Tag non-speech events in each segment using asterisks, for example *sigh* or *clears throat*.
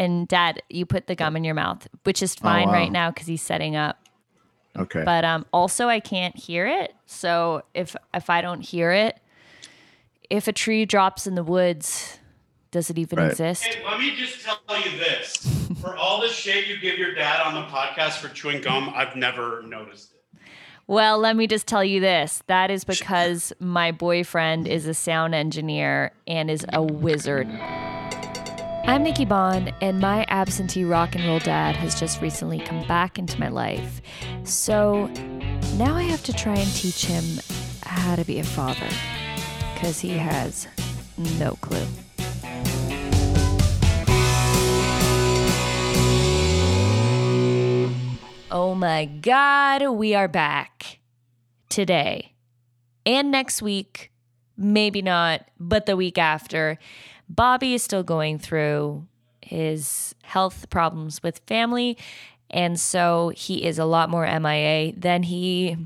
And dad, you put the gum in your mouth, which is fine wow. right now because he's setting up. Okay. But um, also, I can't hear it. So if if I don't hear it, if a tree drops in the woods, does it even Right. exist? Hey, let me just tell you this. *laughs* For all the shit you give your dad on the podcast for chewing gum, I've never noticed it. Well, let me just tell you this. That is because my boyfriend is a sound engineer and is a wizard. I'm Nikki Bond, and my absentee rock and roll dad has just recently come back into my life. So now I have to try and teach him how to be a father because he has no clue. Oh my God, we are back today and next week. Maybe not, but the week after. Bobby is still going through his health problems with family. And so he is a lot more MIA than he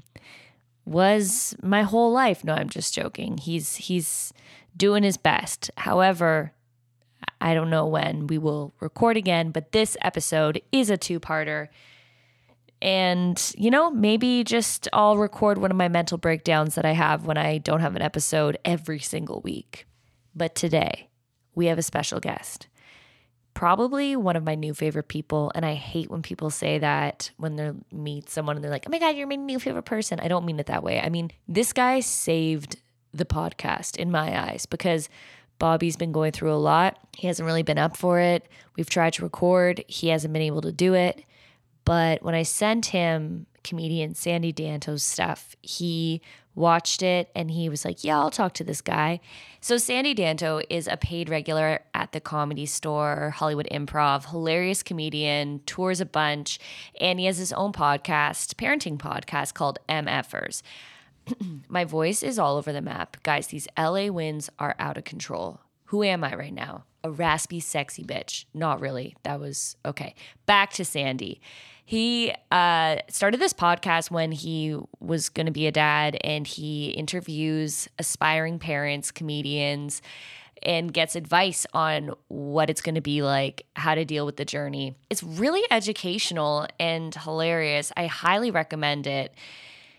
was my whole life. No, I'm just joking. He's he's doing his best. However, I don't know when we will record again, but this episode is a two-parter. And, you know, maybe just I'll record one of my mental breakdowns that I have when I don't have an episode every single week. But today, we have a special guest. Probably one of my new favorite people. And I hate when people say that when they meet someone and they're like, oh my God, you're my new favorite person. I don't mean it that way. I mean, this guy saved the podcast in my eyes because Bobby's been going through a lot. He hasn't really been up for it. We've tried to record, he hasn't been able to do it. But when I sent him comedian Sandy Danto's stuff, he watched it and he was like, Yeah, I'll talk to this guy. So, Sandy Danto is a paid regular at the comedy store, Hollywood Improv, hilarious comedian, tours a bunch, and he has his own podcast, parenting podcast called MFers. *clears throat* My voice is all over the map. Guys, these LA winds are out of control. Who am I right now? A raspy, sexy bitch. Not really. That was okay. Back to Sandy. He uh, started this podcast when he was going to be a dad, and he interviews aspiring parents, comedians, and gets advice on what it's going to be like, how to deal with the journey. It's really educational and hilarious. I highly recommend it.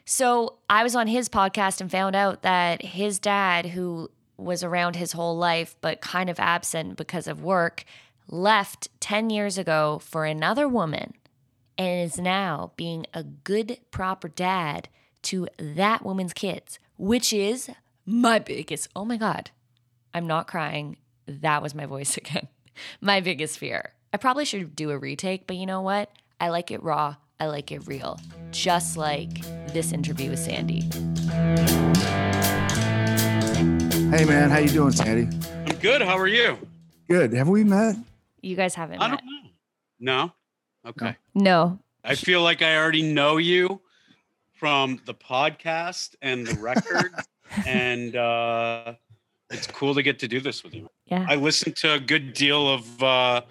So I was on his podcast and found out that his dad, who was around his whole life but kind of absent because of work, left 10 years ago for another woman and is now being a good, proper dad to that woman's kids, which is my biggest, oh my God, I'm not crying. That was my voice *laughs* again. my biggest fear. I probably should do a retake, but you know what? I like it raw. I like it real. Just like this interview with Sandy. Hey man, how you doing, Sandy? I'm good. How are you? Good. Have we met? You guys haven't I met. don't know. No? Okay. No. I feel like I already know you from the podcast and the record. *laughs* and uh, it's cool to get to do this with you. Yeah. I listened to a good deal of uh,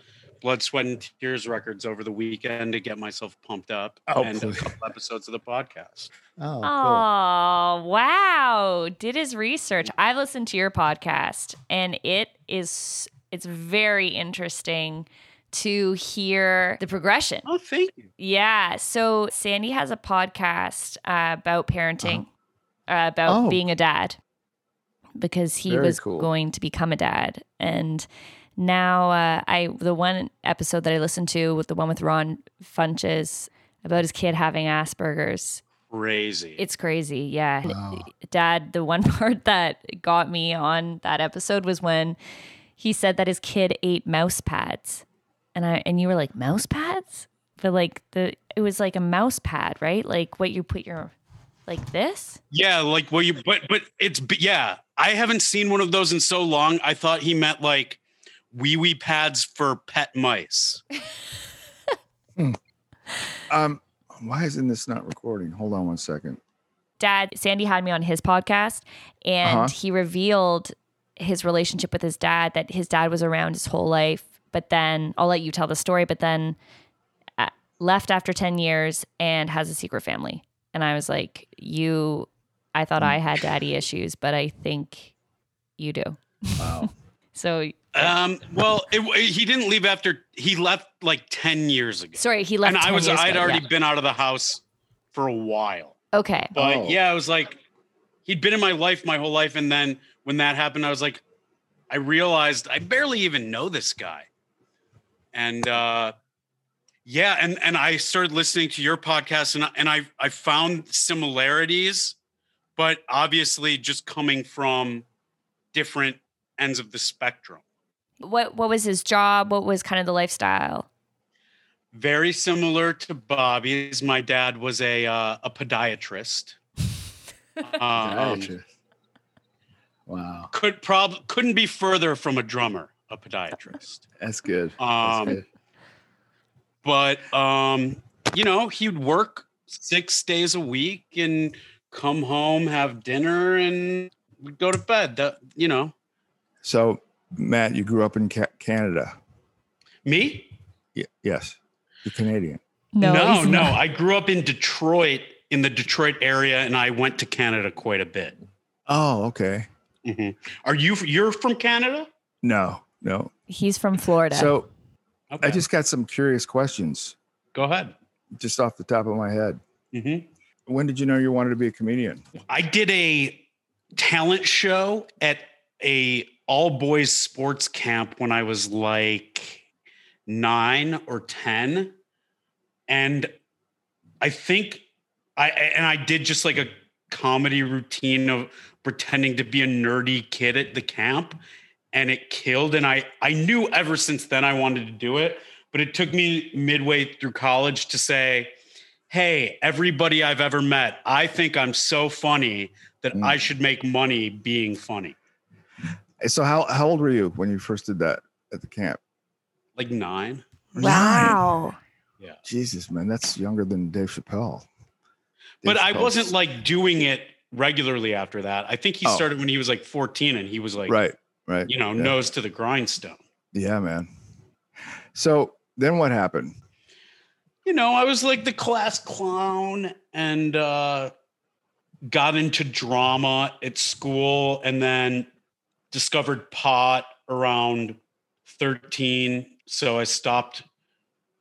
Blood, Sweat, and Tears records over the weekend to get myself pumped up Oh, and a couple episodes of the podcast. Oh, Oh, wow. Did his research. I've listened to your podcast and it is it's very interesting to hear the progression. Oh, thank you. Yeah. So Sandy has a podcast uh, about parenting, uh, about Oh. being a dad, because he Very was cool. going to become a dad, and now uh, I the one episode that I listened to with the one with Ron Funches about his kid having Asperger's. Crazy. It's crazy. Yeah. Wow. Dad, the one *laughs* part that got me on that episode was when he said that his kid ate mouse pads. And I and you were like, mouse pads? But like the it was like a mouse pad, right? Like what you put your like this? Yeah, like well, you but but it's yeah. I haven't seen one of those in so long. I thought he meant like wee wee pads for pet mice. Um, why isn't this not recording? Hold on one second. Dad, Sandy had me on his podcast and Uh-huh. he revealed his relationship with his dad that his dad was around his whole life, but then I'll let you tell the story, but then uh, left after 10 years and has a secret family. And I was like, you, I thought I had daddy issues, but I think you do. Wow. *laughs* So Um, well, it, he didn't leave after he left like 10 years ago. sorry, he left. and I was years I'd ago, already yeah. been out of the house for a while. Okay. But Oh. yeah, I was like he'd been in my life my whole life and then when that happened I was like I realized I barely even know this guy. And uh yeah, and and I started listening to your podcast and I, and I I found similarities but obviously just coming from different ends of the spectrum. What what was his job? What was kind of the lifestyle? very similar to Bobby's. My dad was a uh, a podiatrist. *laughs* Um, Gotcha. Wow, could prob couldn't be further from a drummer, a podiatrist. *laughs* that's good. That's Um, good. but um, you know, he'd work six days a week and come home, have dinner, and we'd go to bed. That you know, So, Matt, you grew up in Ca- Canada. me? Y- yes, you're Canadian. No, no, no. not. I grew up in Detroit, in the Detroit area, and I went to Canada quite a bit. Oh, okay. Mhm. Are you? You're from Canada? No, no. He's from Florida. So Okay. I just got some curious questions go ahead. just off the top of my head. hmm When did you know you wanted to be a comedian? I did a talent show at a all boys sports camp when I was like nine or 10. And I think I, and I did just like a comedy routine of pretending to be a nerdy kid at the camp and it killed. And I, I knew ever since then I wanted to do it, but it took me midway through college to say, Hey, everybody I've ever met, I think I'm so funny that Mm. I should make money being funny. So how how old were you when you first did that at the camp? Like nine. Nine. Yeah. Jesus, man, that's younger than Dave Chappelle. But Dave I wasn't like doing it regularly after that. I think he Oh. started when he was like 14 and he was like, right, right. you know, yeah. nose to the grindstone. Yeah, man. So then what happened? You know, I was like the class clown and uh got into drama at school and then discovered pot around 13. So I stopped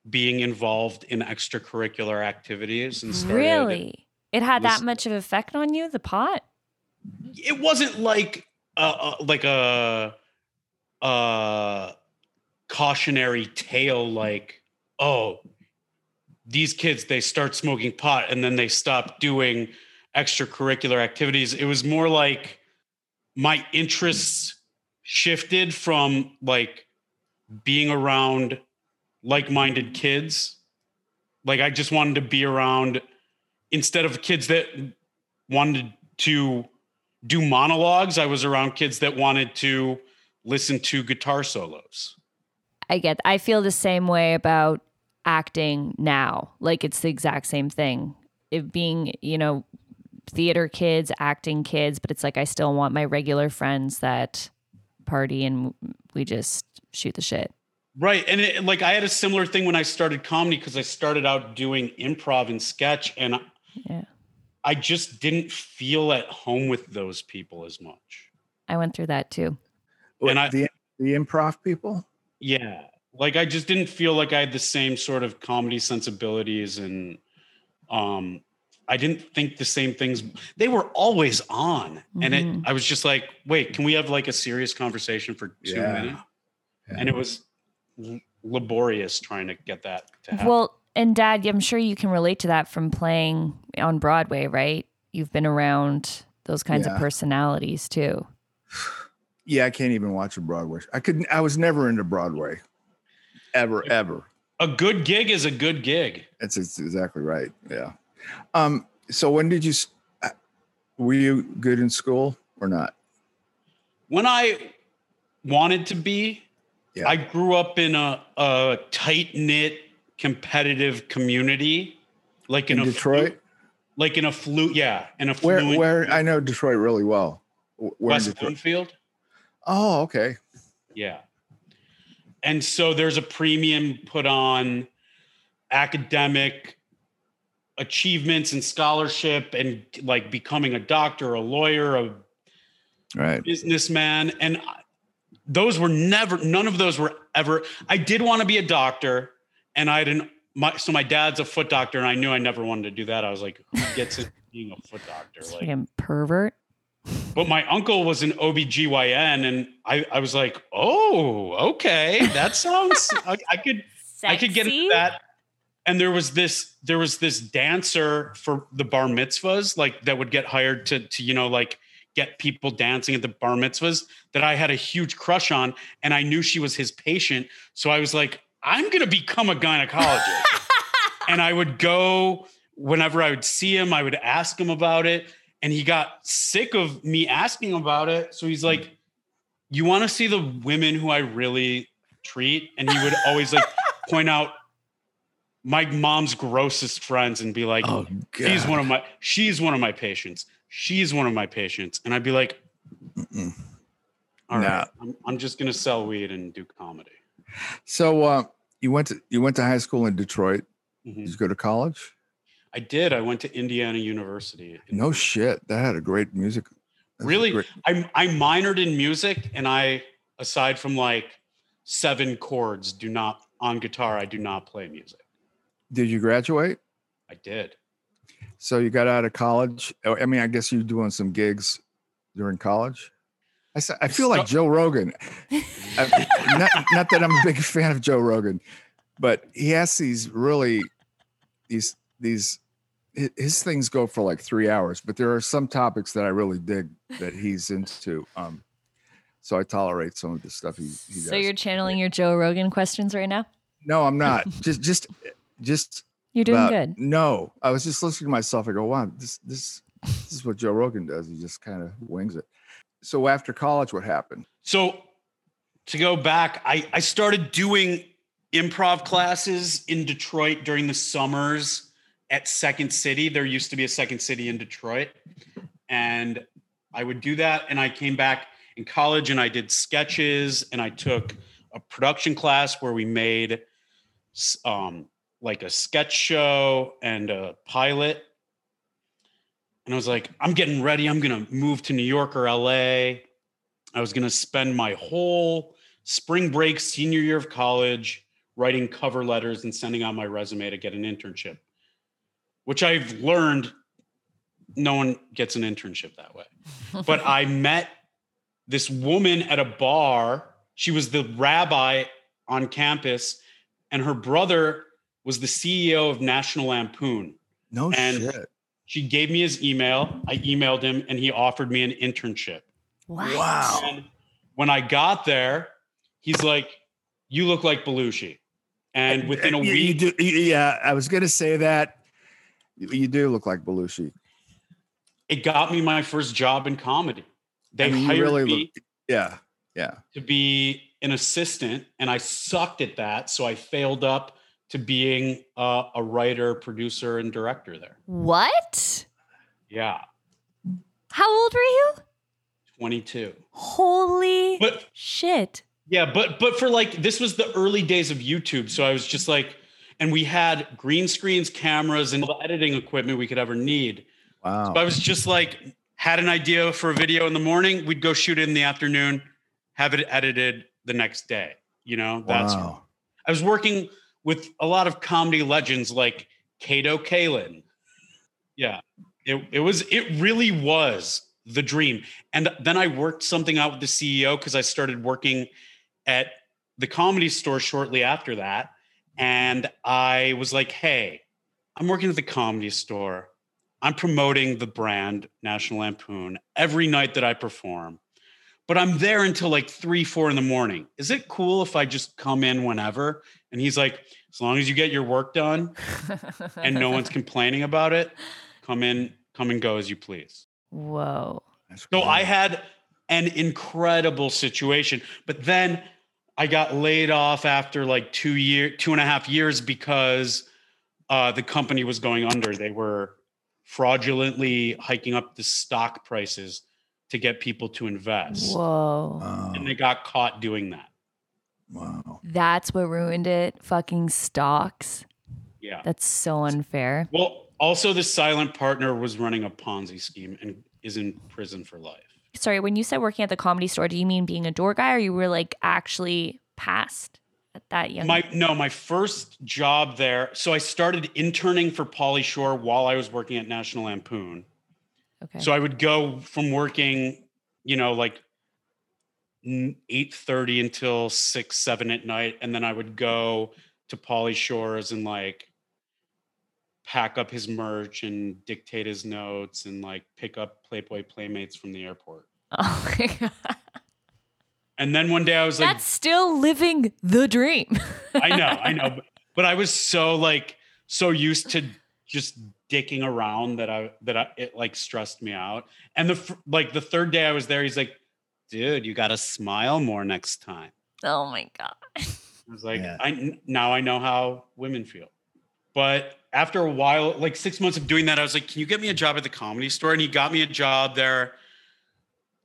being involved in extracurricular activities and started Really? It had that much of effect on you, the pot? it wasn't like uh, uh like a uh cautionary tale like oh these kids they start smoking pot and then they stop doing extracurricular activities. It was more like my interests shifted from like being around like-minded kids. Like i just wanted to be around instead of kids that wanted to do monologues. I was around kids that wanted to listen to guitar solos. I get I feel the same way about acting now. Like it's the exact same thing. It being, you know, theater kids, acting kids, but it's like I still want my regular friends that party and we just shoot the shit. Right. And it, like I had a similar thing when I started comedy because I started out doing improv and sketch and Yeah. I just didn't feel at home with those people as much. I went through that too. And I- the the improv people? Yeah. Like I just didn't feel like I had the same sort of comedy sensibilities and um I didn't think the same things. They were always on. And it Mhm. I was just like, wait, can we have like a serious conversation for two Yeah. minutes? Yeah. And it was laborious trying to get that to happen. Well, and dad, I'm sure you can relate to that from playing on Broadway, right? You've been around those kinds Yeah. of personalities too. Yeah, I can't even watch a Broadway. I couldn't. I was never into Broadway, ever, ever. a good gig is a good gig. That's, that's exactly right. Yeah. Um. So when did you? uh, Were you good in school or not? When I wanted to be, Yeah. I grew up in a, a tight knit, competitive community, like in, In a Detroit? flu- like in a flu, yeah, in a Where? Where? I know Detroit really well. Where West Bloomfield. Oh, okay. Yeah. And so there's a premium put on academic achievements and scholarship and like becoming a doctor, a lawyer, a Right. businessman. And those were never none of those were ever i did want to be a doctor and i didn't my so my dad's a foot doctor and i knew i never wanted to do that. I was like who gets into being a foot doctor? Like Fucking pervert. but my uncle was an obgyn and i i was like oh okay. That sounds *laughs* I, I could i could get into that. And there was this there was this dancer for the bar mitzvahs like that would get hired to to you know like get people dancing at the bar mitzvahs that I had a huge crush on and I knew she was his patient. So I was like I'm going to become a gynecologist. *laughs* And I would go whenever I would see him I would ask him about it. And he got sick of me asking about it. So he's like you want to see the women who I really treat? And he would always like *laughs* point out my mom's grossest friends and be like Oh God. she's one of my she's one of my patients. She's one of my patients. And i'd be like Mm-mm. all right Nah. I'm, I'm just gonna sell weed and do comedy So uh, you went to you went to high school in Detroit. Mhm. Did you go to college? i did i went to indiana university No shit. That had a great music. that's Really? great- I, I minored in music and i aside from like seven chords do not on guitar i do not play music Did you graduate? i did So you got out of college. Oh, I mean, I guess you're doing some gigs during college. I, s- I feel like Joe Rogan. *laughs* Not, not that I'm a big fan of Joe Rogan, but he has these really these these his things go for like three hours. But there are some topics that I really dig that he's into. Um, so I tolerate some of the stuff he, he does. So you're channeling your Joe Rogan questions right now? no, I'm not. *laughs* just just just You're doing about- good. No, I was just listening to myself. I go, wow, this this this is what Joe Rogan does. He just kind of wings it. So after college, what happened? So to go back, I, I started doing improv classes in Detroit during the summers at Second City. There used to be a Second City in Detroit. And I would do that. And I came back in college and I did sketches and I took a production class where we made um, like a sketch show and a pilot. And I was like, I'm getting ready. I'm going to move to New York or LA. I was going to spend my whole spring break, senior year of college, writing cover letters and sending out my resume to get an internship, which I've learned no one gets an internship that way. *laughs* But I met this woman at a bar. She was the rabbi on campus, and her brother was the CEO of National Lampoon. No And- shit. She gave me his email. I emailed him, and he offered me an internship. What? Wow. And when I got there, he's like, "You look like Belushi," and uh, within a You- week, you do, yeah, I was gonna say that. You, you do look like Belushi. it got me my first job in comedy. They I mean, hired really me look- Yeah, yeah. to be an assistant, and I sucked at that, so I failed up to being uh, a writer, producer, and director there. What? Yeah, How old were you? twenty-two. Holy But shit. Yeah, but but for like this was the early days of YouTube, so I was just like, and we had green screens, cameras, and all the editing equipment we could ever need. Wow. So I was just like, had an idea for a video in the morning, we'd go shoot it in the afternoon, have it edited the next day. You know, that's wow. I was working with a lot of comedy legends like Kato Kaelin. Yeah, it, it was, it really was the dream. And then I worked something out with the CEO because I started working at the comedy store shortly after that. And I was like, hey, I'm working at the comedy store. I'm promoting the brand National Lampoon every night that I perform, but I'm there until like three, four in the morning. Is it cool if I just come in whenever? And he's like, as long as you get your work done *laughs* and no one's complaining about it, come in, come and go as you please. Whoa. That's So cool. I had an incredible situation, but then I got laid off after like two year, two and a half years because uh, the company was going under. They were fraudulently hiking up the stock prices to get people to invest, Whoa. Wow. and they got caught doing that. wow. That's what ruined it. Fucking stocks. Yeah. That's so unfair. Well, also the silent partner was running a Ponzi scheme and is in prison for life. Sorry, when you said working at the comedy store, do you mean being a door guy or you were like actually passed at that young My no, my first job there. So I started interning for Pauly Shore while I was working at National Lampoon. Okay. So I would go from working, you know, like eight thirty until six, seven at night, and then I would go to Pauly Shores and like pack up his merch and dictate his notes and like pick up Playboy playmates from the airport. *laughs* oh my God. And then one day I was like, That's still living the dream. I know, I *laughs* know, but, but I was so like so used to just dicking around that I that I it like stressed me out. And the like the third day I was there, he's like, "Dude, you got to smile more next time." oh my God. I was like, Yeah. I n- now I know how women feel. But after a while, like six months of doing that, I was like, "Can you get me a job at the comedy store?" And he got me a job there,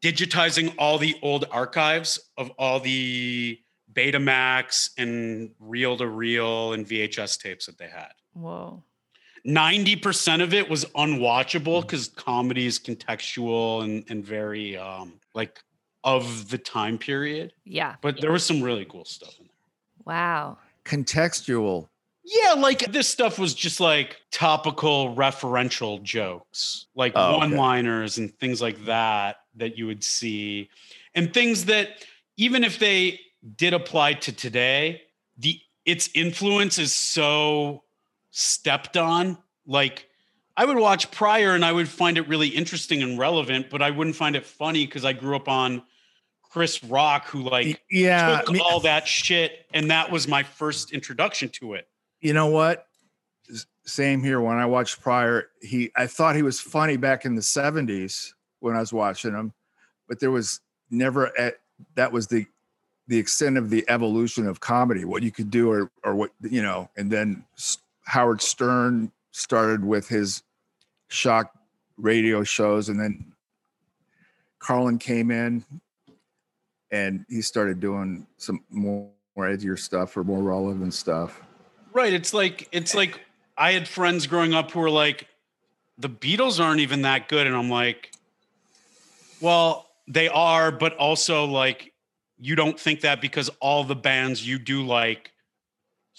digitizing all the old archives of all the Betamax and reel to reel and VHS tapes that they had. Whoa. 90% of it was unwatchable because comedy is contextual and, and very um like of the time period. Yeah. But there was some really cool stuff in there. Wow. Contextual. Yeah, like this stuff was just like topical referential jokes, like Oh, okay. one-liners and things like that that you would see. And things that even if they did apply to today, the its influence is so stepped on. Like I would watch Pryor and I would find it really interesting and relevant, but I wouldn't find it funny because I grew up on Chris Rock, who like yeah. took me- all that shit, and that was my first introduction to it. you know what? Same here. When I watched Pryor, he I thought he was funny back in the '70s when I was watching him, but there was never at that was the the extent of the evolution of comedy, what you could do, or or what you know. And then Howard Stern started with his shock radio shows, and then Carlin came in, and he started doing some more, more edgier stuff or more relevant stuff. Right. It's like it's like I had friends growing up who were like, the Beatles aren't even that good. And I'm like, well, they are, but also like you don't think that because all the bands you do like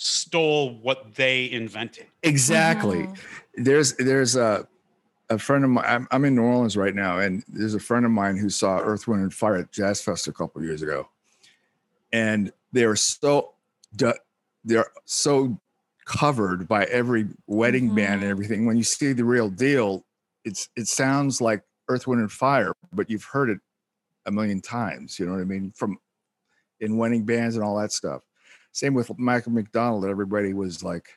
stole what they invented. Exactly. Mhm. There's there's a a friend of mine. I'm, I'm in New Orleans right now, and there's a friend of mine who saw Earth, Wind, and Fire at Jazz Fest a couple years ago, and they are so they're so covered by every wedding band Mhm. and everything. When you see the real deal, it's it sounds like Earth, Wind, and Fire, but you've heard it a million times. You know what I mean? From in wedding bands and all that stuff. Same with Michael McDonald. Everybody was like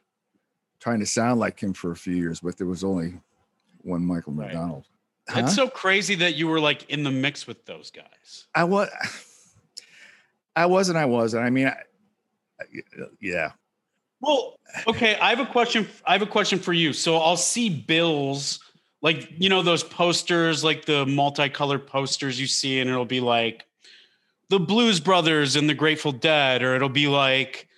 trying to sound like him for a few years, but there was only one Michael Right. McDonald. It's so crazy that you were like in the mix with those guys. I was, I was, and I wasn't. I mean, I- yeah. Well, okay, I have a question. I have a question for you. So I'll see bills, like you know those posters, like the multicolored posters you see, and it'll be like the Blues Brothers and the Grateful Dead, or it'll be like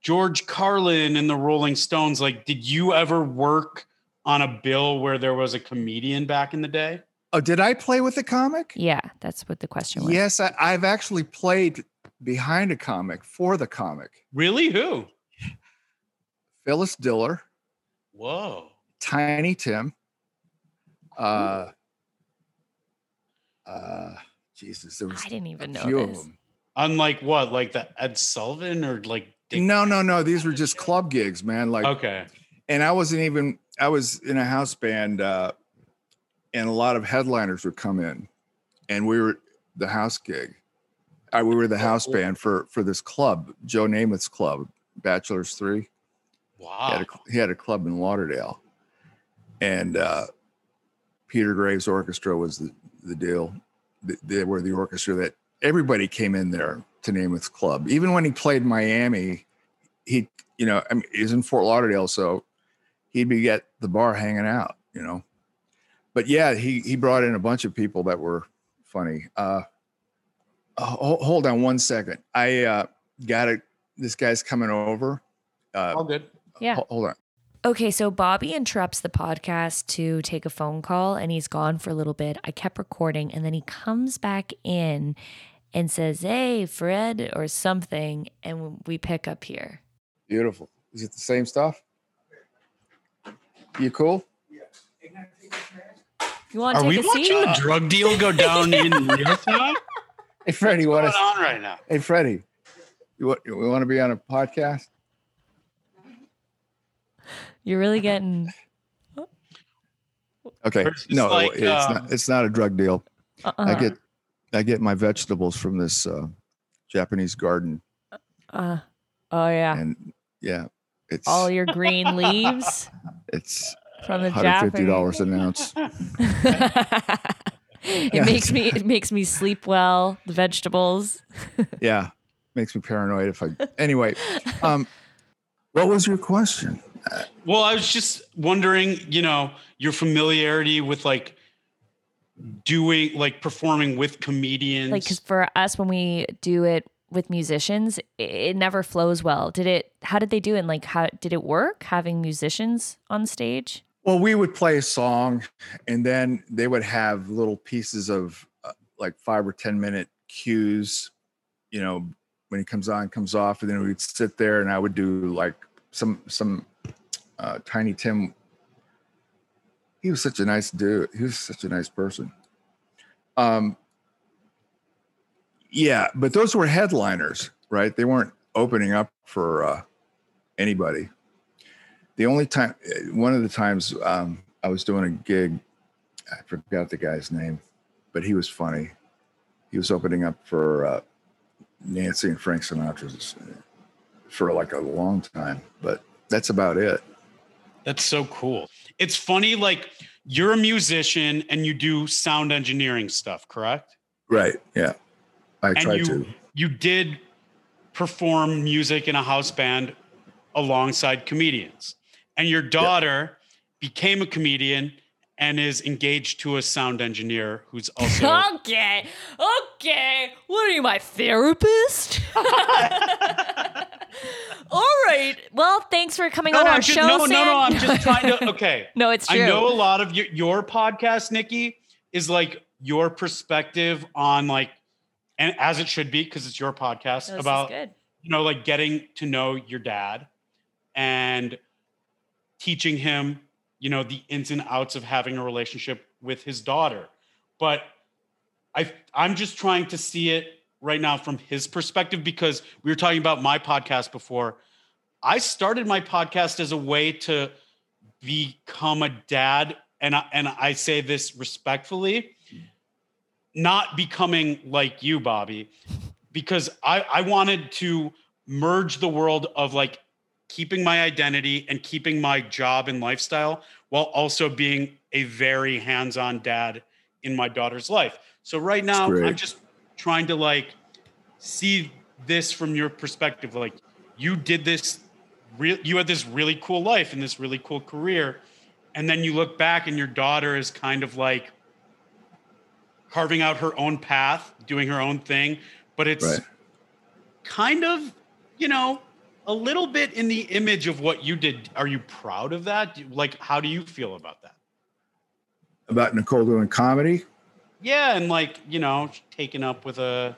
George Carlin and the Rolling Stones. Like, did you ever work on a bill where there was a comedian back in the day? Oh, did I play with a comic? Yeah, that's what the question was. Yes, I, I've actually played behind a comic for the comic. Really? Who? Phyllis Diller, Whoa. Tiny Tim, uh, uh, Jesus, there was I didn't even a know few of them. Unlike what? Like the Ed Sullivan or like Dick? No, no, no. These were just club gigs, man. Like Okay. and I wasn't even I was in a house band uh and a lot of headliners would come in and we were the house gig. I, we were the house cool. band for for this club, Joe Namath's club, Bachelors 3. He Wow. had, a, he had a club in Lauderdale. And uh Peter Graves Orchestra was the, the deal. Th- They were the orchestra that everybody came in there to Namath's club. Even when he played Miami, he, you know, I mean, he's in Fort Lauderdale, so he'd be at the bar hanging out, you know. But yeah, he he brought in a bunch of people that were funny. Uh, ho- hold on one second. I uh, got it. This guy's coming over. Uh, All good. Yeah. ho- hold on. Okay, so Bobby interrupts the podcast to take a phone call and he's gone for a little bit. I kept recording and then he comes back in and says, Hey, Fred, or something. And we pick up here. Beautiful. Is it the same stuff? You cool? You want to Are take we a seat? watching a drug deal go down in *laughs* real time? Hey, Freddie, What's what going is, on right now? hey, Freddie, you want, we want to be on a podcast? You're really getting. Okay. Versus No, like, it's um, not, it's not a drug deal. Uh-uh. I get, I get my vegetables from this uh, Japanese garden Uh, oh, yeah. and yeah, it's, All your green leaves *laughs* it's from the $150 an ounce. *laughs* it Yeah. makes me it makes me sleep well. The vegetables. Yeah. Makes me paranoid if I, anyway, um, what was your question? Well, I was just wondering, you know, your familiarity with like doing, like performing with comedians. Like, because for us, when we do it with musicians, it, it never flows well. Did it? How did they do it? And like, how did it work having musicians on stage? Well, we would play a song and then they would have little pieces of uh, like five or 10 minute cues, you know, when he comes on, comes off. And then we'd sit there and I would do like some, some uh, Tiny Tim. He was such a nice dude. He was such a nice person. Um, yeah, but those were headliners, right? They weren't opening up for uh, anybody the only time one of the times um, i was doing a gig i forgot the guy's name but he was funny he was opening up for uh, nancy and frank sinatra's for like a long time but that's about it That's so cool. It's funny, like you're a musician and you do sound engineering stuff, correct? right yeah i And try you to you did perform music in a house band alongside comedians. And your daughter became a comedian and is engaged to a sound engineer who's also *laughs* okay, okay. What are you, my therapist? *laughs* *laughs* All right. Well, thanks for coming no, on our just, show. no, no, Sam. no. I'm just trying to. *laughs* Okay, no, it's I know a lot of your, your podcast, Nikki, is like your perspective on like, and as it should be because it's your podcast No, about you know like getting to know your dad and teaching him you know the ins and outs of having a relationship with his daughter but i i'm just trying to see it right now from his perspective because we were talking about my podcast before i started my podcast as a way to become a dad and I, and I say this respectfully not becoming like you bobby because I, I wanted to merge the world of like keeping my identity and keeping my job and lifestyle while also being a very hands-on dad in my daughter's life. So right now. I'm just trying to like see this from your perspective. Like you did this real you had this really cool life and this really cool career. And then you look back and your daughter is kind of like carving out her own path, doing her own thing, but it's right kind of, you know, a little bit in the image of what you did. Are you proud of that? Like, how do you feel about that? about nicole doing comedy Yeah, and like, you know, taking up with a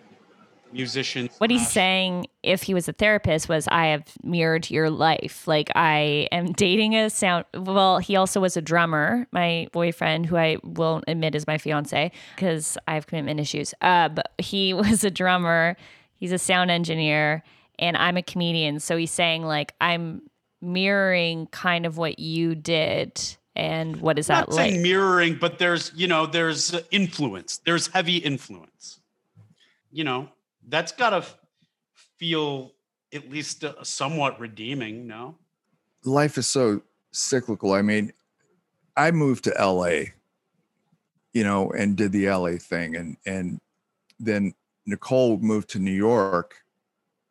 musician. What he's saying, if he was a therapist, was I have mirrored your life. Like I am dating a sound. Well, he also was a drummer. My boyfriend, who I won't admit is my fiance because I have commitment issues. Uh, but he *laughs* was a drummer. He's a sound engineer, and I'm a comedian. So he's saying like I'm mirroring kind of what you did. And what is not that like? saying mirroring, but there's, you know, there's uh, influence. There's heavy influence. You know, that's got to feel at least uh, somewhat redeeming, no? life is so cyclical. I mean, I moved to LA, you know, and did the LA thing, and and then Nicole moved to New York,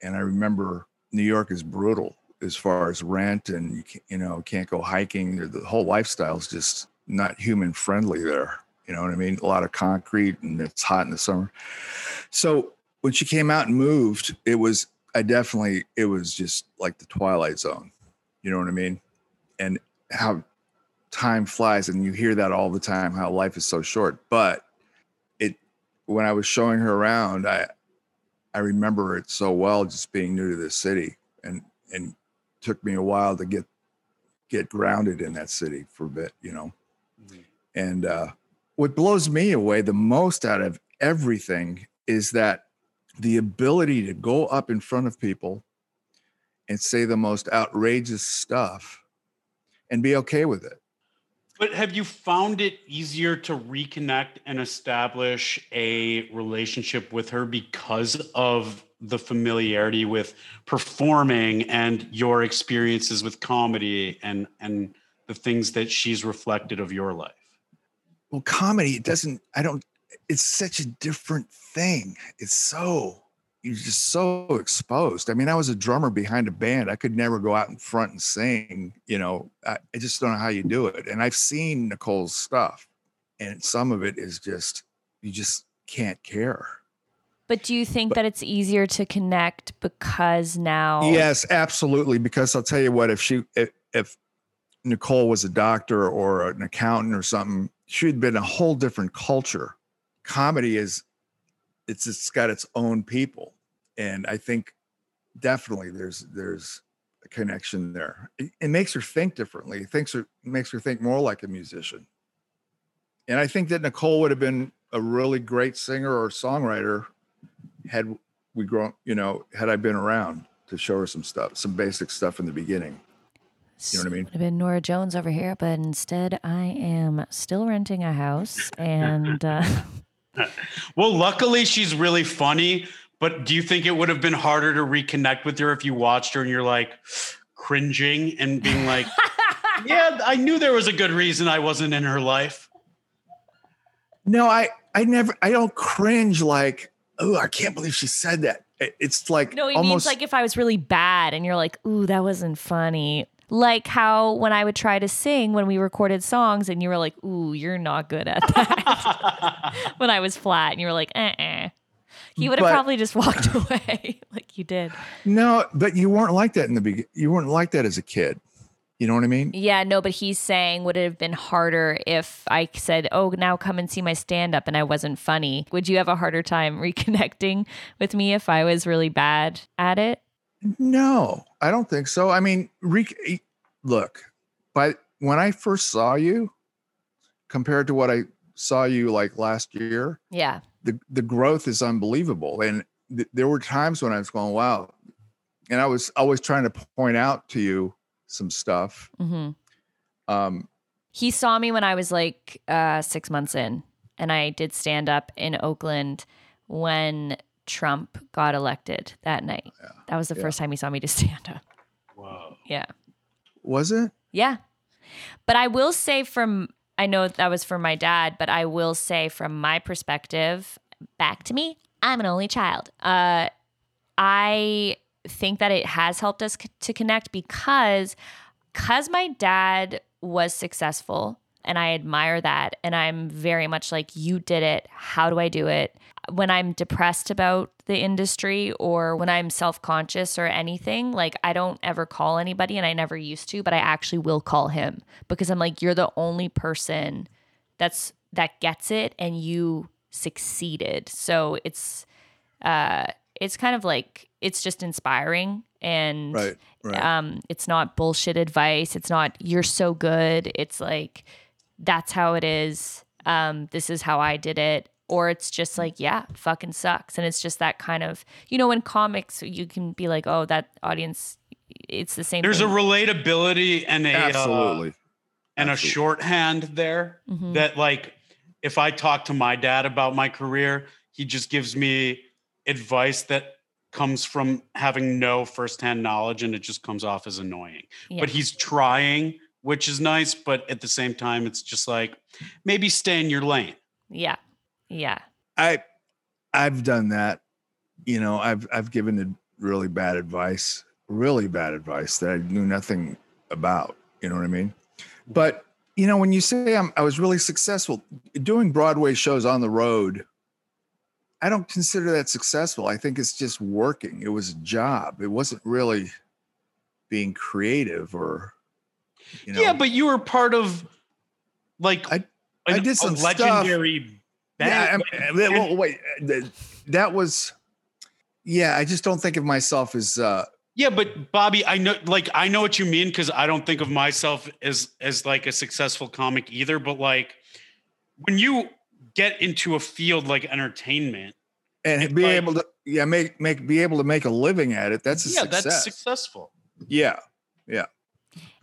and I remember New York is brutal as far as rent, and you, can't, you know can't go hiking. The whole lifestyle is just not human friendly there. You know what I mean? A lot of concrete, and it's hot in the summer. So when she came out and moved, it was I definitely it was just like the Twilight Zone. You know what I mean? and how time flies and you hear that all the time how life is so short but it when i was showing her around i i remember it so well just being new to this city and and took me a while to get get grounded in that city for a bit you know and uh what blows me away the most out of everything is that the ability to go up in front of people and say the most outrageous stuff and be okay with it. But have you found it easier to reconnect and establish a relationship with her because of the familiarity with performing and your experiences with comedy and and the things that she's reflected of your life? Well, comedy it doesn't I don't it's such a different thing. It's so you're just so exposed. I mean, I was a drummer behind a band. I could never go out in front and sing. You know, I, I just don't know how you do it. And I've seen Nicole's stuff, and some of it is just you just can't care. But do you think But- that it's easier to connect because now? Yes, absolutely. Because I'll tell you what, if she if, if Nicole was a doctor or an accountant or something, she'd been a whole different culture. Comedy is it's it's got its own people. And I think definitely there's there's a connection there. It, it makes her think differently. It thinks her makes her think more like a musician. And I think that Nicole would have been a really great singer or songwriter had we grown, you know, had I been around to show her some stuff, some basic stuff in the beginning. You know what I mean? Would have been Norah Jones over here, but instead I am still renting a house and uh, *laughs* Well, luckily she's really funny, but do you think it would have been harder to reconnect with her if you watched her and you're like cringing and being like, *laughs* "Yeah, I knew there was a good reason I wasn't in her life." No, I I never I don't cringe like, oh, I can't believe she said that. It's like no, he almost means like if I was really bad and you're like, ooh, that wasn't funny. Like how when I would try to sing when we recorded songs and you were like, ooh, you're not good at that. *laughs* when I was flat and you were like, uh uh He would have probably just walked *laughs* away like you did. no, but you weren't like that in the beginning. You weren't like that as a kid. You know what I mean? Yeah, no, but he's saying would it have been harder if I said, "Oh, now come and see my stand up," and I wasn't funny? Would you have a harder time *laughs* reconnecting with me if I was really bad at it? No, I don't think so. I mean, re- look, by when I first saw you, compared to what I saw you like last year, Yeah, the the growth is unbelievable. And th- there were times when I was going, "Wow," and I was always trying to point out to you some stuff. hmm Um, he saw me when I was like uh, six months in, and I did stand up in Oakland when Trump got elected that night. Yeah, That was the yeah. first time he saw me to *laughs* stand up. Wow. Yeah. was it? Yeah. But I will say from I know that was from my dad, but I will say from my perspective, back to me, I'm an only child. Uh I think that it has helped us c- to connect because cuz my dad was successful and I admire that and I'm very much like you did it. How do I do it? When I'm depressed about the industry or when I'm self-conscious or anything, like I don't ever call anybody and I never used to, but I actually will call him because I'm like you're the only person that's that gets it and you succeeded. So it's uh it's kind of like it's just inspiring and Right, right. um it's not bullshit advice. It's not you're so good. It's like that's how it is. Um this is how i did it. Or it's just like yeah fucking sucks. And it's just that kind of you know in comics you can be like oh that audience it's the same There's a relatability and a uh, Absolutely. and a shorthand there Mhm. that like if I talk to my dad about my career, he just gives me advice that comes from having no firsthand knowledge and it just comes off as annoying. Yeah. But he's trying, which is nice, but at the same time it's just like maybe stay in your lane. yeah yeah I I've done that. You know, I've I've given it really bad advice, really bad advice that I knew nothing about. You know what I mean? But you know, when you say I'm, I was really successful doing Broadway shows on the road, I don't consider that successful. I think it's just working. It was a job. It wasn't really being creative or You know? Yeah, but you were part of like I- I did a some stuff. legendary yeah, band. I mean, well, wait, that was, yeah. I just don't think of myself as. uh Yeah, but Bobby, I know like I know what you mean because I don't think of myself as as like a successful comic either. But like when you get into a field like entertainment, and It's be like- able to yeah make make be able to make a living at it that's a yeah, success that's successful. yeah Yeah.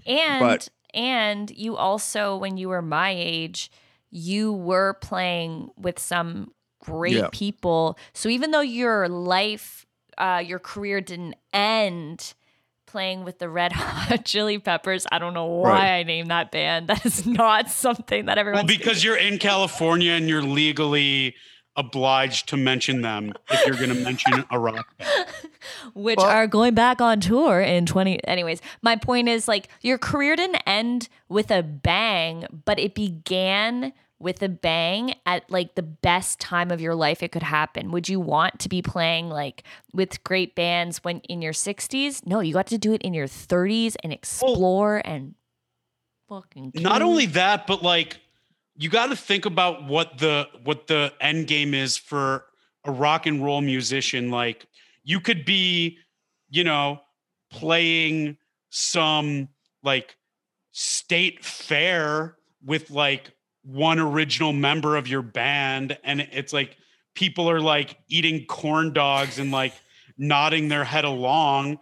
And But- and you also when you were my age, you were playing with some great Yeah. people. So even though your life uh your career didn't end playing with the Red *laughs* Hot Chili Peppers, I don't know why Right. I named that band. *laughs* That is not something that everyone. Well, everyone because you're in California and you're legally obliged to mention them if you're going to mention a rock band. *laughs* which Well- are going back on tour in 20 anyways my point is like your career didn't end with a bang but it began with a bang at like the best time of your life it could happen. Would you want to be playing like with great bands when in your 60s no you got to do it in your 30s and explore and fucking Not only that, but like you got to think about what the what the end game is for a rock and roll musician. Like you could be, you know, playing some like state fair with like one original member of your band and it's like people are like eating corn dogs and like nodding their head along.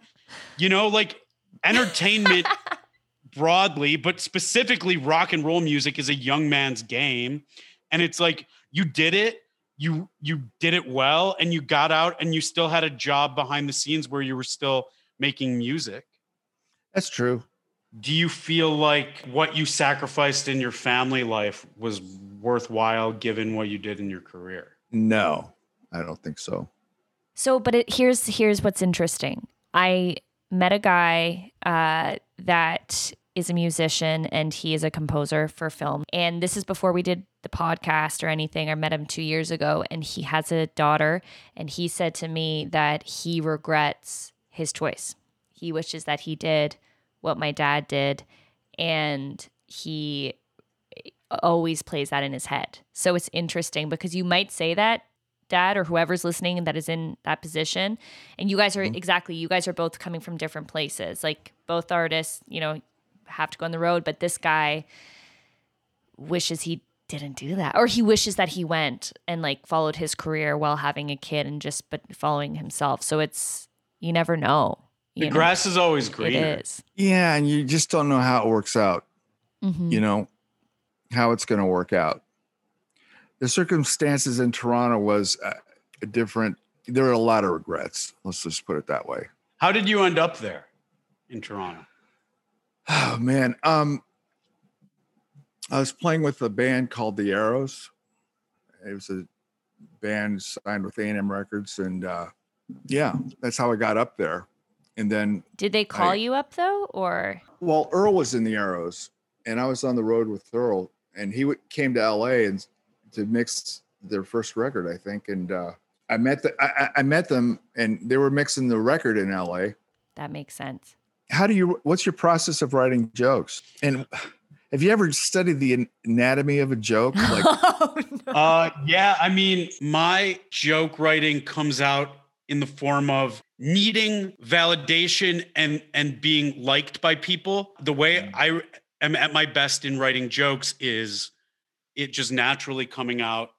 You know like entertainment *laughs* broadly but specifically rock and roll music is a young man's game. And it's like you did it you you did it well and you got out and you still had a job behind the scenes where you were still making music. That's true do you feel like what you sacrificed in your family life was worthwhile given what you did in your career? no i don't think so So, but it, here's here's what's interesting. I met a guy uh, that is a musician and he is a composer for film. And this is before we did the podcast or anything. I met him two years ago, and he has a daughter. And he said to me that he regrets his choice. He wishes that he did what my dad did, and he always plays that in his head. So it's interesting because you might say that dad or whoever's listening that is in that position and you guys are mm-hmm. exactly you guys are both coming from different places. Like both artists you know have to go on the road but this guy wishes he didn't do that or he wishes that he went and like followed his career while having a kid and just but following himself. So it's you never know The know? grass is always greener. is yeah and you just don't know how it works out Mhm. you know how it's going to work out the circumstances in toronto was uh, a different there are a lot of regrets let's just put it that way How did you end up there in Toronto? Oh man, um, I was playing with a band called the Arrows. It was a band signed with A&M Records, and uh, yeah, that's how I got up there. And then, did they call I- you up though or well, Earl was in the Arrows, and I was on the road with Earl, and he w- came to LA and to mix their first record, I think. And uh, I met the, I, I- I met them, and they were mixing the record in LA. that makes sense how do you what's your process of writing jokes and have you ever studied the anatomy of a joke *laughs* like oh, no. Uh, yeah, I mean, my joke writing comes out in the form of needing validation and and being liked by people. The way I am at my best in writing jokes is it just naturally coming out,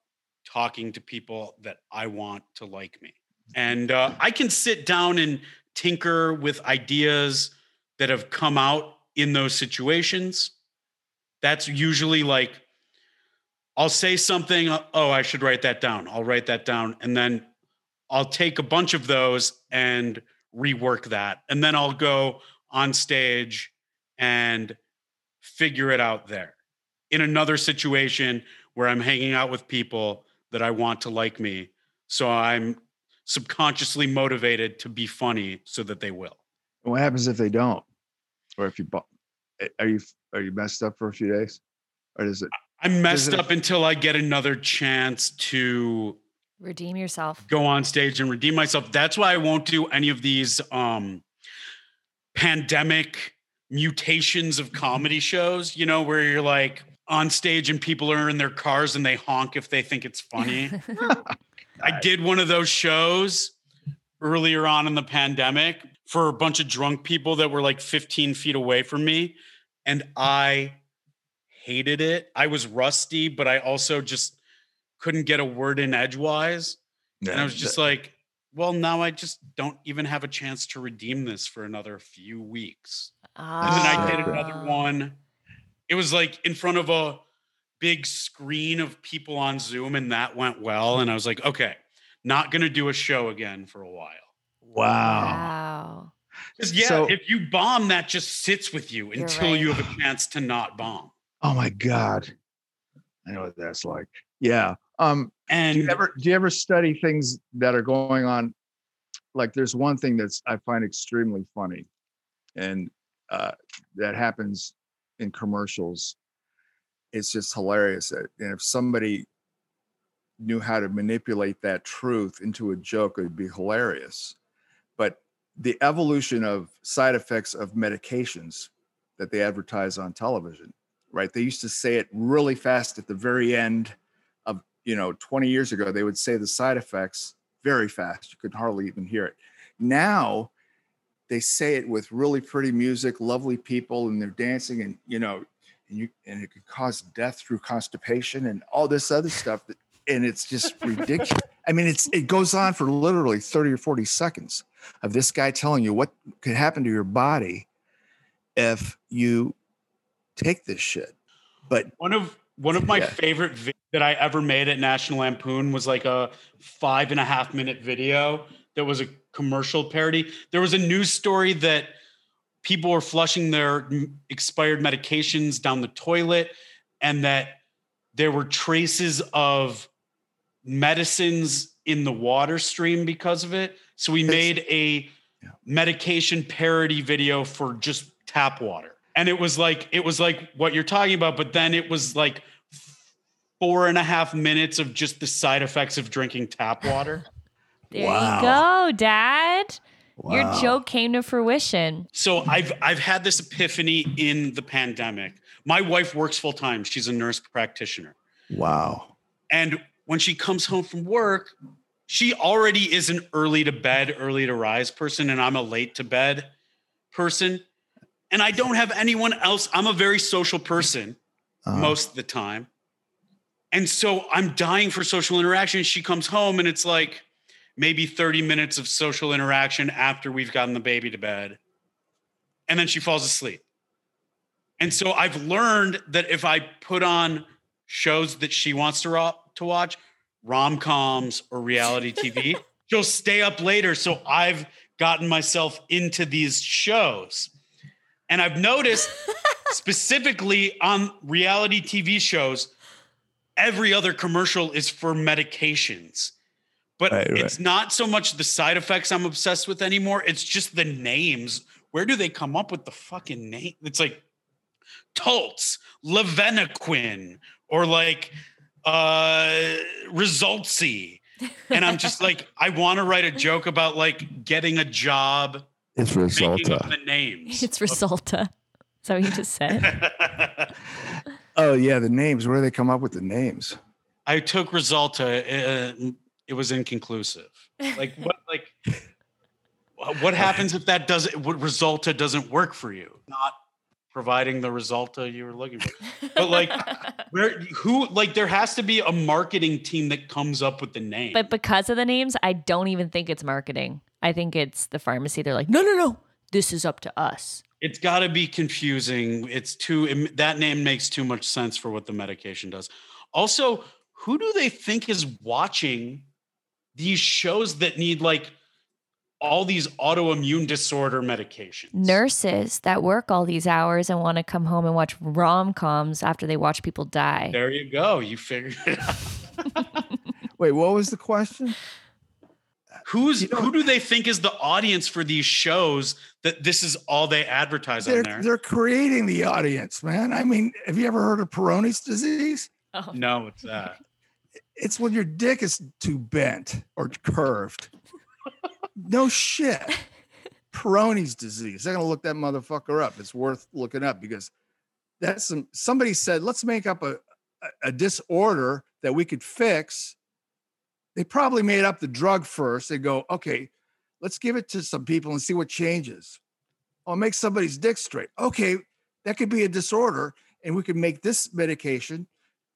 talking to people that I want to like me, and uh, I can sit down and tinker with ideas that have come out in those situations. That's usually like I'll say something, oh, I should write that down. I'll write that down. And then I'll take a bunch of those and rework that. And then I'll go on stage and figure it out there. In another situation where I'm hanging out with people that I want to like me. So I'm subconsciously motivated to be funny so that they will. what happens if they don't or if you are you are you messed up for a few days or does it I'm messed it- up until I get another chance to redeem yourself go on stage and redeem myself. That's why I won't do any of these um pandemic mutations of comedy shows, you know, where you're like on stage and people are in their cars and they honk if they think it's funny. *laughs* I did one of those shows earlier on in the pandemic for a bunch of drunk people that were like 15 feet away from me. And I hated it. I was rusty, but I also just couldn't get a word in edgewise. Yeah, And I was just like, well, now I just don't even have a chance to redeem this for another few weeks. And then I did Ah. another one. It was like in front of a big screen of people on Zoom, and that went well. And I was like, okay, not gonna do a show again for a while. wow. Wow. Because yeah, So- if you bomb, that just sits with you until right. you have a chance to not bomb. Oh my God. I know what that's like. Yeah. Um, do And you ever do you ever study things that are going on? Like there's one thing that's I find extremely funny, and uh, that happens in commercials. It's just hilarious. that- And if somebody knew how to manipulate that truth into a joke, it'd be hilarious. But the evolution of side effects of medications that they advertise on television, right? They used to say it really fast at the very end you know, 20 years ago, they would say the side effects very fast. You could hardly even hear it. Now they say it with really pretty music, lovely people, and they're dancing, and you know, and you and it could cause death through constipation and all this other stuff. That, and it's just *laughs* ridiculous. I mean, it's it goes on for literally 30 or 40 seconds of this guy telling you what could happen to your body if you take this shit. But one of one of my Yeah. favorite that I ever made at National Lampoon was like a five and a half minute video that was a commercial parody. There was a news story that people were flushing their m- expired medications down the toilet and that there were traces of medicines in the water stream because of it. So we made a Yeah. medication parody video for just tap water. And it was like it was like what you're talking about, but then it was like four and a half minutes of just the side effects of drinking tap water. *laughs* There Wow. you go, Dad. Your joke came to fruition. So I've I've had this epiphany in the pandemic. My wife works full time. She's a nurse practitioner. Wow. And when she comes home from work, she already is an early to bed, early to rise person, and I'm a late to bed person. And I don't have anyone else. I'm a very social person Uh, most of the time. And so I'm dying for social interaction. She comes home and it's like maybe 30 minutes of social interaction after we've gotten the baby to bed. And then she falls asleep. And so I've learned that if I put on shows that she wants to, ro- to watch, rom coms or reality TV, *laughs* she'll stay up later. So I've gotten myself into these shows. And I've noticed *laughs* specifically on reality TV shows, every other commercial is for medications. But Right, right. it's not so much the side effects I'm obsessed with anymore. It's just the names. Where do they come up with the fucking name? It's like Taltz, Levenequin, or like uh Resultsy. And I'm just like, I want to write a joke about like getting a job it's making up Resulta. the names. It's Resulta. Is that what you just said? *laughs* Oh yeah, the names. Where do they come up with the names? I took Resulta. Uh, it was inconclusive. Like what? *laughs* Like what happens if that doesn't? What Resulta doesn't work for you? Not providing the Resulta you were looking for. But like, *laughs* where? Who? Like, there has to be a marketing team that comes up with the name. but because of the names, I don't even think it's marketing. I think it's the pharmacy. They're like, no, no, no. This is up to us. It's got to be confusing. It's too. it- that name makes too much sense for what the medication does. Also, who do they think is watching these shows that need like all these autoimmune disorder medications? Nurses that work all these hours and want to come home and watch rom coms after they watch people die. There you go. You figured it out. *laughs* Wait, what was the question? Who's You know- who do they think is the audience for these shows that this is all they advertise on They're there? they're creating the audience, man. I mean, have you ever heard of Peyronie's disease? Oh, No, it's that. It's when your dick is too bent or curved. No shit. *laughs* Peyronie's disease. They're gonna look that motherfucker up. It's worth looking up because that's some somebody said, let's make up a, a, a disorder that we could fix. They probably made up the drug first. They go, okay, let's give it to some people and see what changes. Oh, make somebody's dick straight. Okay, that could be a disorder, and we could make this medication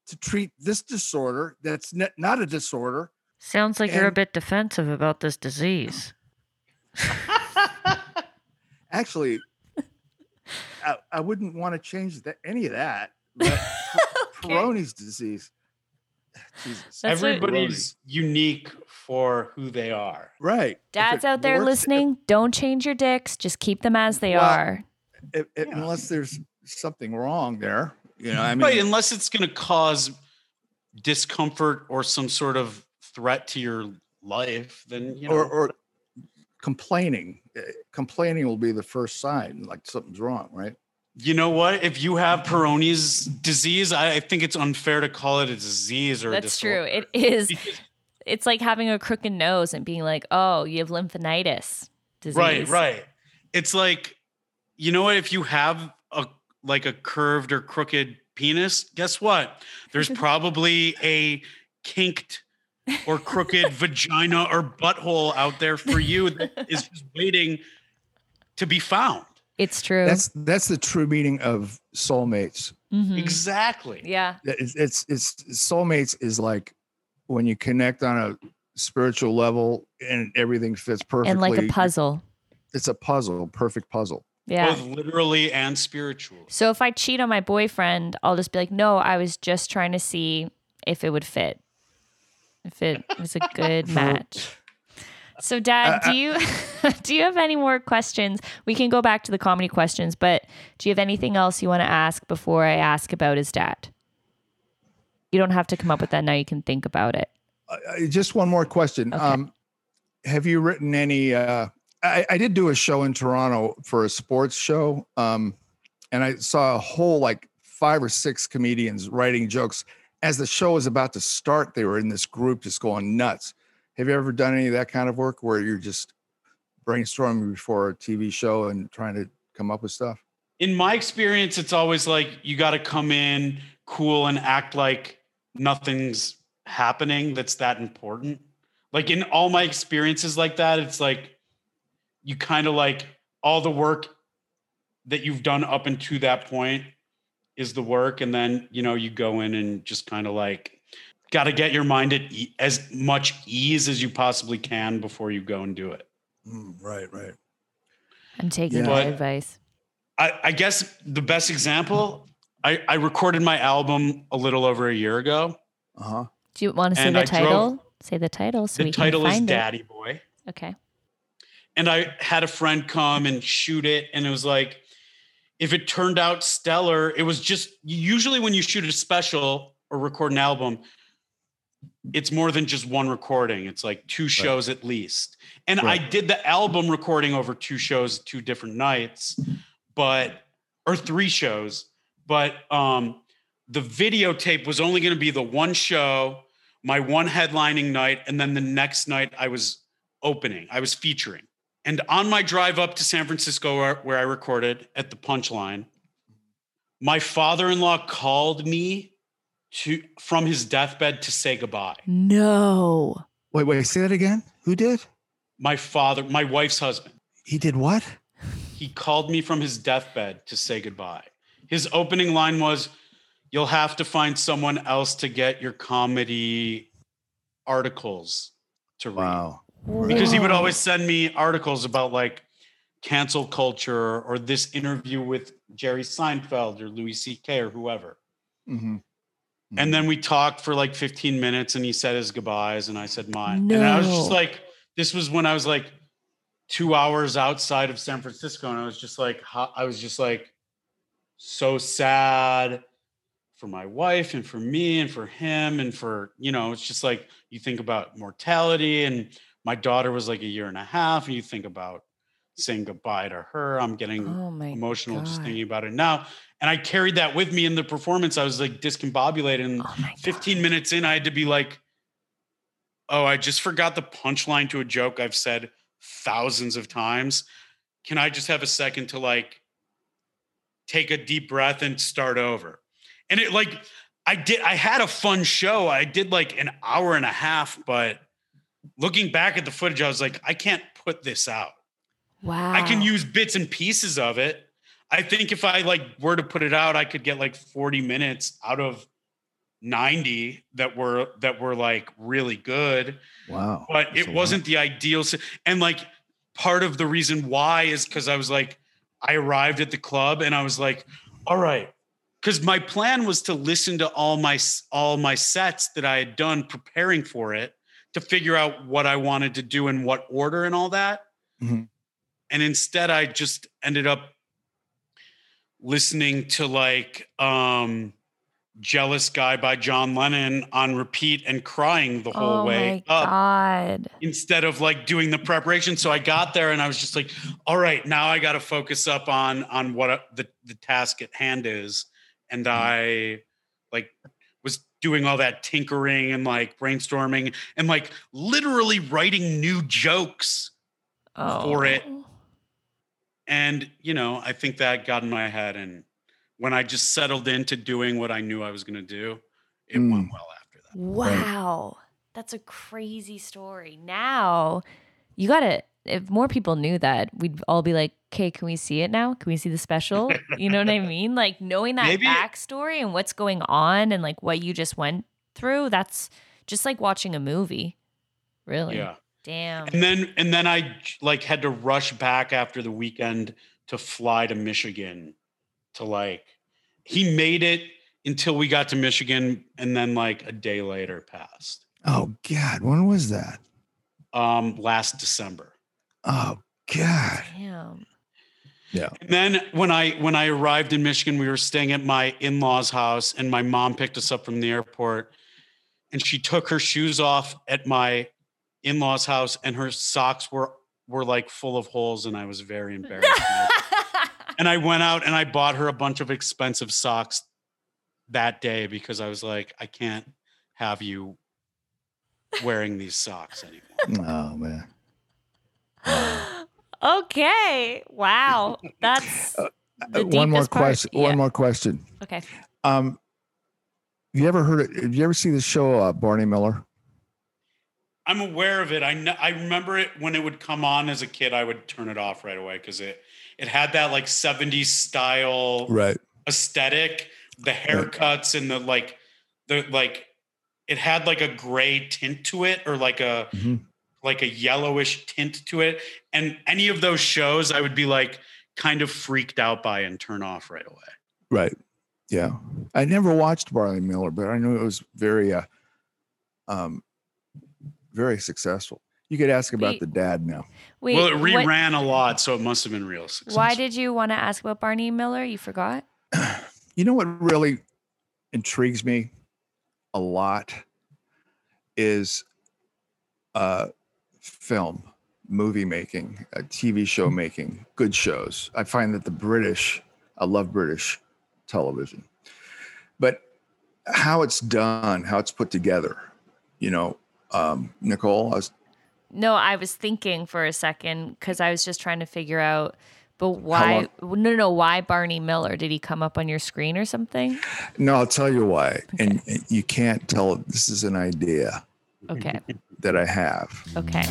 to treat this disorder that's not a disorder. Sounds like you're a bit defensive about this disease. *laughs* Actually, I, I wouldn't want to change that, any of that. But *laughs* Peyronie's disease. *laughs* Jesus. That's what- Everybody's unique for who they are. right. Dads out there works- listening, don't change your dicks. Just keep them as they Well, are. if- if- Yeah. unless there's something wrong there, you know. I mean, right, unless it's going to cause discomfort or some sort of threat to your life, then you know. or, or complaining. Uh, Complaining will be the first sign, like something's wrong, right? You know what? If you have Peyronie's disease, I, I think it's unfair to call it a disease or a That's true. It is. It's like having a crooked nose and being like, "Oh, you have lymphanitis disease." Right, right. It's like, you know what? If you have a like a curved or crooked penis, guess what? There's *laughs* probably a kinked or crooked *laughs* vagina or butthole out there for you that is just waiting to be found. It's true. That's that's the true meaning of soulmates. Mhm. Exactly. Yeah. It's, it's it's soulmates is like when you connect on a spiritual level and everything fits perfectly. And like a puzzle. It's a puzzle, perfect puzzle. Yeah. Both literally and spiritually. So if I cheat on my boyfriend, I'll just be like, "No, I was just trying to see if it would fit. If it was a good *laughs* match." So dad, do you *laughs* do you have any more questions? We can go back to the comedy questions, but do you have anything else you want to ask before I ask about his dad? You don't have to come up with that now, you can think about it. Uh, uh, just one more question. Okay. Um, have you written any? Uh, I, I did do a show in Toronto for a sports show, um, and I saw a whole like five or six comedians writing jokes. As the show was about to start, they were in this group just going nuts. Have you ever done any of that kind of work where you're just brainstorming before a TV show and trying to come up with stuff? In my experience, it's always like you got to come in cool and act like nothing's happening that's that important. Like in all my experiences like that, it's like you kind of like all the work that you've done up until that point is the work and then you know you go in and just kind of like got to get your mind at e- as much ease as you possibly can before you go and do it Mm, right, right. I'm taking Yeah. my But- advice. I, I guess the best example I, I recorded my album a little over a year ago Uh huh. Do you want to say the I drove- title? say the title so the we title can is find daddy boy. Okay. and I had a friend come and shoot it, and it was like, if it turned out stellar, it was just usually when you shoot a special or record an album, it's more than just one recording. It's like two shows at least. And Right. I did the album recording over two shows, two different nights, but or three shows, but um the videotape was only going to be the one show, my one headlining night, and then the next night I was opening, I was featuring. And on my drive up to San Francisco, where, where I recorded at the Punchline, my father-in-law called me to from his deathbed to say goodbye. No. Wait, wait. Say that again. Who did? My father, my wife's husband, He did what? he called me from his deathbed to say goodbye. His opening line was, "You'll have to find someone else to get your comedy articles to read." Wow. because he would always send me articles about like cancel culture or this interview with Jerry Seinfeld or Louis C.K. or whoever. hmm Mm-hmm. And then we talked for like 15 minutes and he said his goodbyes and I said mine. And I was just like, this was when I was like two hours outside of San Francisco. And I was just like, I was just like so sad for my wife and for me and for him and for, you know, it's just like you think about mortality and my daughter was like a year and a half and you think about saying goodbye to her. I'm getting Oh my emotional just thinking about it now. And I carried that with me in the performance. I was like discombobulated. And Oh 15 minutes in, I had to be like, oh, I just forgot the punchline to a joke I've said thousands of times. can I just have a second to like take a deep breath and start over? And it like I did I had a fun show. I did like an hour and a half, but looking back at the footage, I was like, I can't put this out. Wow. I can use bits and pieces of it. I think if I like were to put it out, I could get like 40 minutes out of 90 that were that were like really good. Wow. But That's it wasn't the ideal. And like part of the reason why is because I was like, I arrived at the club and I was like, all right. Because my plan was to listen to all my all my sets that I had done preparing for it to figure out what I wanted to do in what order and all that. Mhm. And instead, I just ended up listening to like um jealous guy by john lennon on repeat and crying the whole oh way my up god. instead of like doing the preparation so i got there and i was just like all right now i got to focus up on on what uh, the, the task at hand is and i like was doing all that tinkering and like brainstorming and like literally writing new jokes Oh. for it. And you know i think that got in my head and when i just settled into doing what i knew i was going to do it went Mm. well after that Wow. That's a crazy story. Now, you got to if more people knew that, we'd all be like, "Okay, can we see it now? Can we see the special?" You know what I mean? Like knowing that Maybe- backstory and what's going on and like what you just went through, that's just like watching a movie. Really? yeah Damn. and then and then i like had to rush back after the weekend to fly to michigan to like he made it until we got to michigan and then like a day later passed Oh God, when was that? um last december Oh God. Damn. Yeah. And then when I when I arrived in Michigan, we were staying at my in-laws' house, and my mom picked us up from the airport, and she took her shoes off at my in-laws' house, and her socks were were like full of holes, and I was very *laughs* embarrassed. And I- went out and I bought her a bunch of expensive socks that day because I was like, I can't have you wearing these socks anymore. *laughs* Oh man. okay. Wow. That's the Uh, one more deepest part. question. Yeah. One more question. Okay. Um, you ever heard it? Have you ever seen the show uh, Barney Miller? I'm aware of it. I kn- I remember it when it would come on as a kid. I would turn it off right away because it it had that like 70s style Right. aesthetic, the haircuts and the like the like it had like a gray tint to it or like a Mhm. like a yellowish tint to it. And any of those shows I would be like kind of freaked out by and turn off right away. Right. Yeah. I never watched Barney Miller, but I knew it was very, uh, um, very successful. You could ask about Wait. the dad now. Wait. well, it what- reran a lot, so it must have been real successful. why did you want to ask about Barney Miller? You forgot? You know what really intrigues me a lot is uh, film, movie making, uh, TV show making, good shows. I find that the British, I love British television, but how it's done, how it's put together, you know, um, Nicole, I was, No, I was thinking for a second because I was just trying to figure out, but why? No, no, no. Why Barney Miller? Did he come up on your screen or something? no, I'll tell you why. And and you can't tell, this is an idea Okay. that I have. Okay.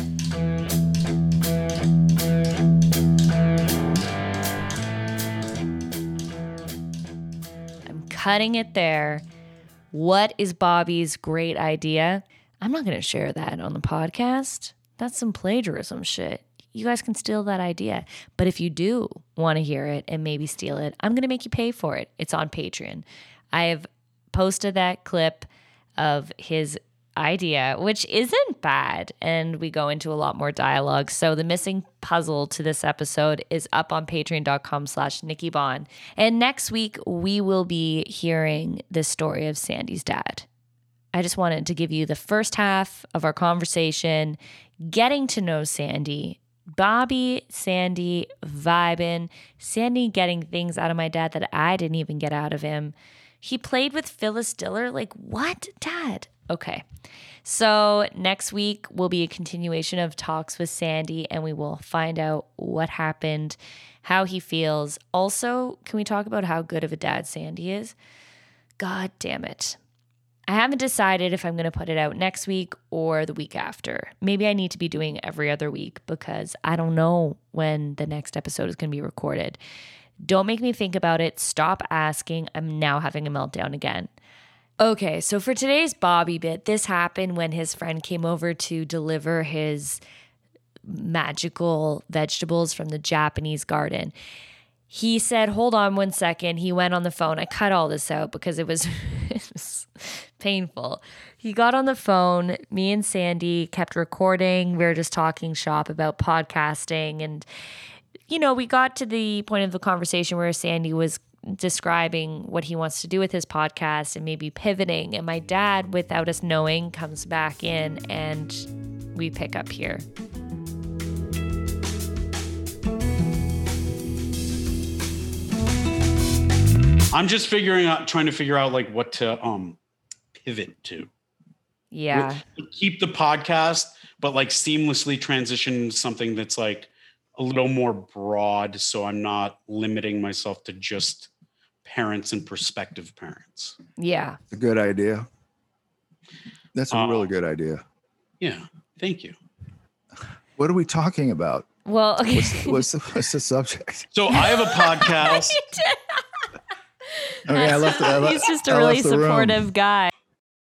I'm cutting it there. What is Bobby's great idea? I'm not going to share that on the podcast. That's some plagiarism shit. You guys can steal that idea. But if you do want to hear it and maybe steal it, I'm going to make you pay for it. It's on Patreon. I have posted that clip of his idea, which isn't bad. And we go into a lot more dialogue. So the missing puzzle to this episode is up on patreon.com slash Nikki Bond. And next week, we will be hearing the story of Sandy's dad. I just wanted to give you the first half of our conversation, getting to know Sandy, Bobby, Sandy vibing, Sandy getting things out of my dad that I didn't even get out of him. He played with Phyllis Diller. Like, what, dad? Okay. So next week will be a continuation of talks with Sandy and we will find out what happened, how he feels. Also, can we talk about how good of a dad Sandy is? God damn it. I haven't decided if I'm going to put it out next week or the week after. Maybe I need to be doing every other week because I don't know when the next episode is going to be recorded. Don't make me think about it. Stop asking. I'm now having a meltdown again. Okay, so for today's Bobby bit, this happened when his friend came over to deliver his magical vegetables from the Japanese garden. He said, Hold on one second. He went on the phone. I cut all this out because it was, *laughs* painful. He got on the phone. Me and Sandy kept recording. We were just talking shop about podcasting. And, you know, we got to the point of the conversation where Sandy was describing what he wants to do with his podcast and maybe pivoting. And my dad, without us knowing, comes back in and we pick up here. I'm just figuring out, trying to figure out like what to um pivot to. Yeah. Keep the podcast, but like seamlessly transition something that's like a little more broad, so I'm not limiting myself to just parents and prospective parents. Yeah. It's a good idea. That's a Uh, really good idea. Yeah. Thank you. What are we talking about? Well, okay. What's the, what's the subject? So I have a *laughs* podcast. Okay, I left. I left He's just a I really left the room. supportive guy.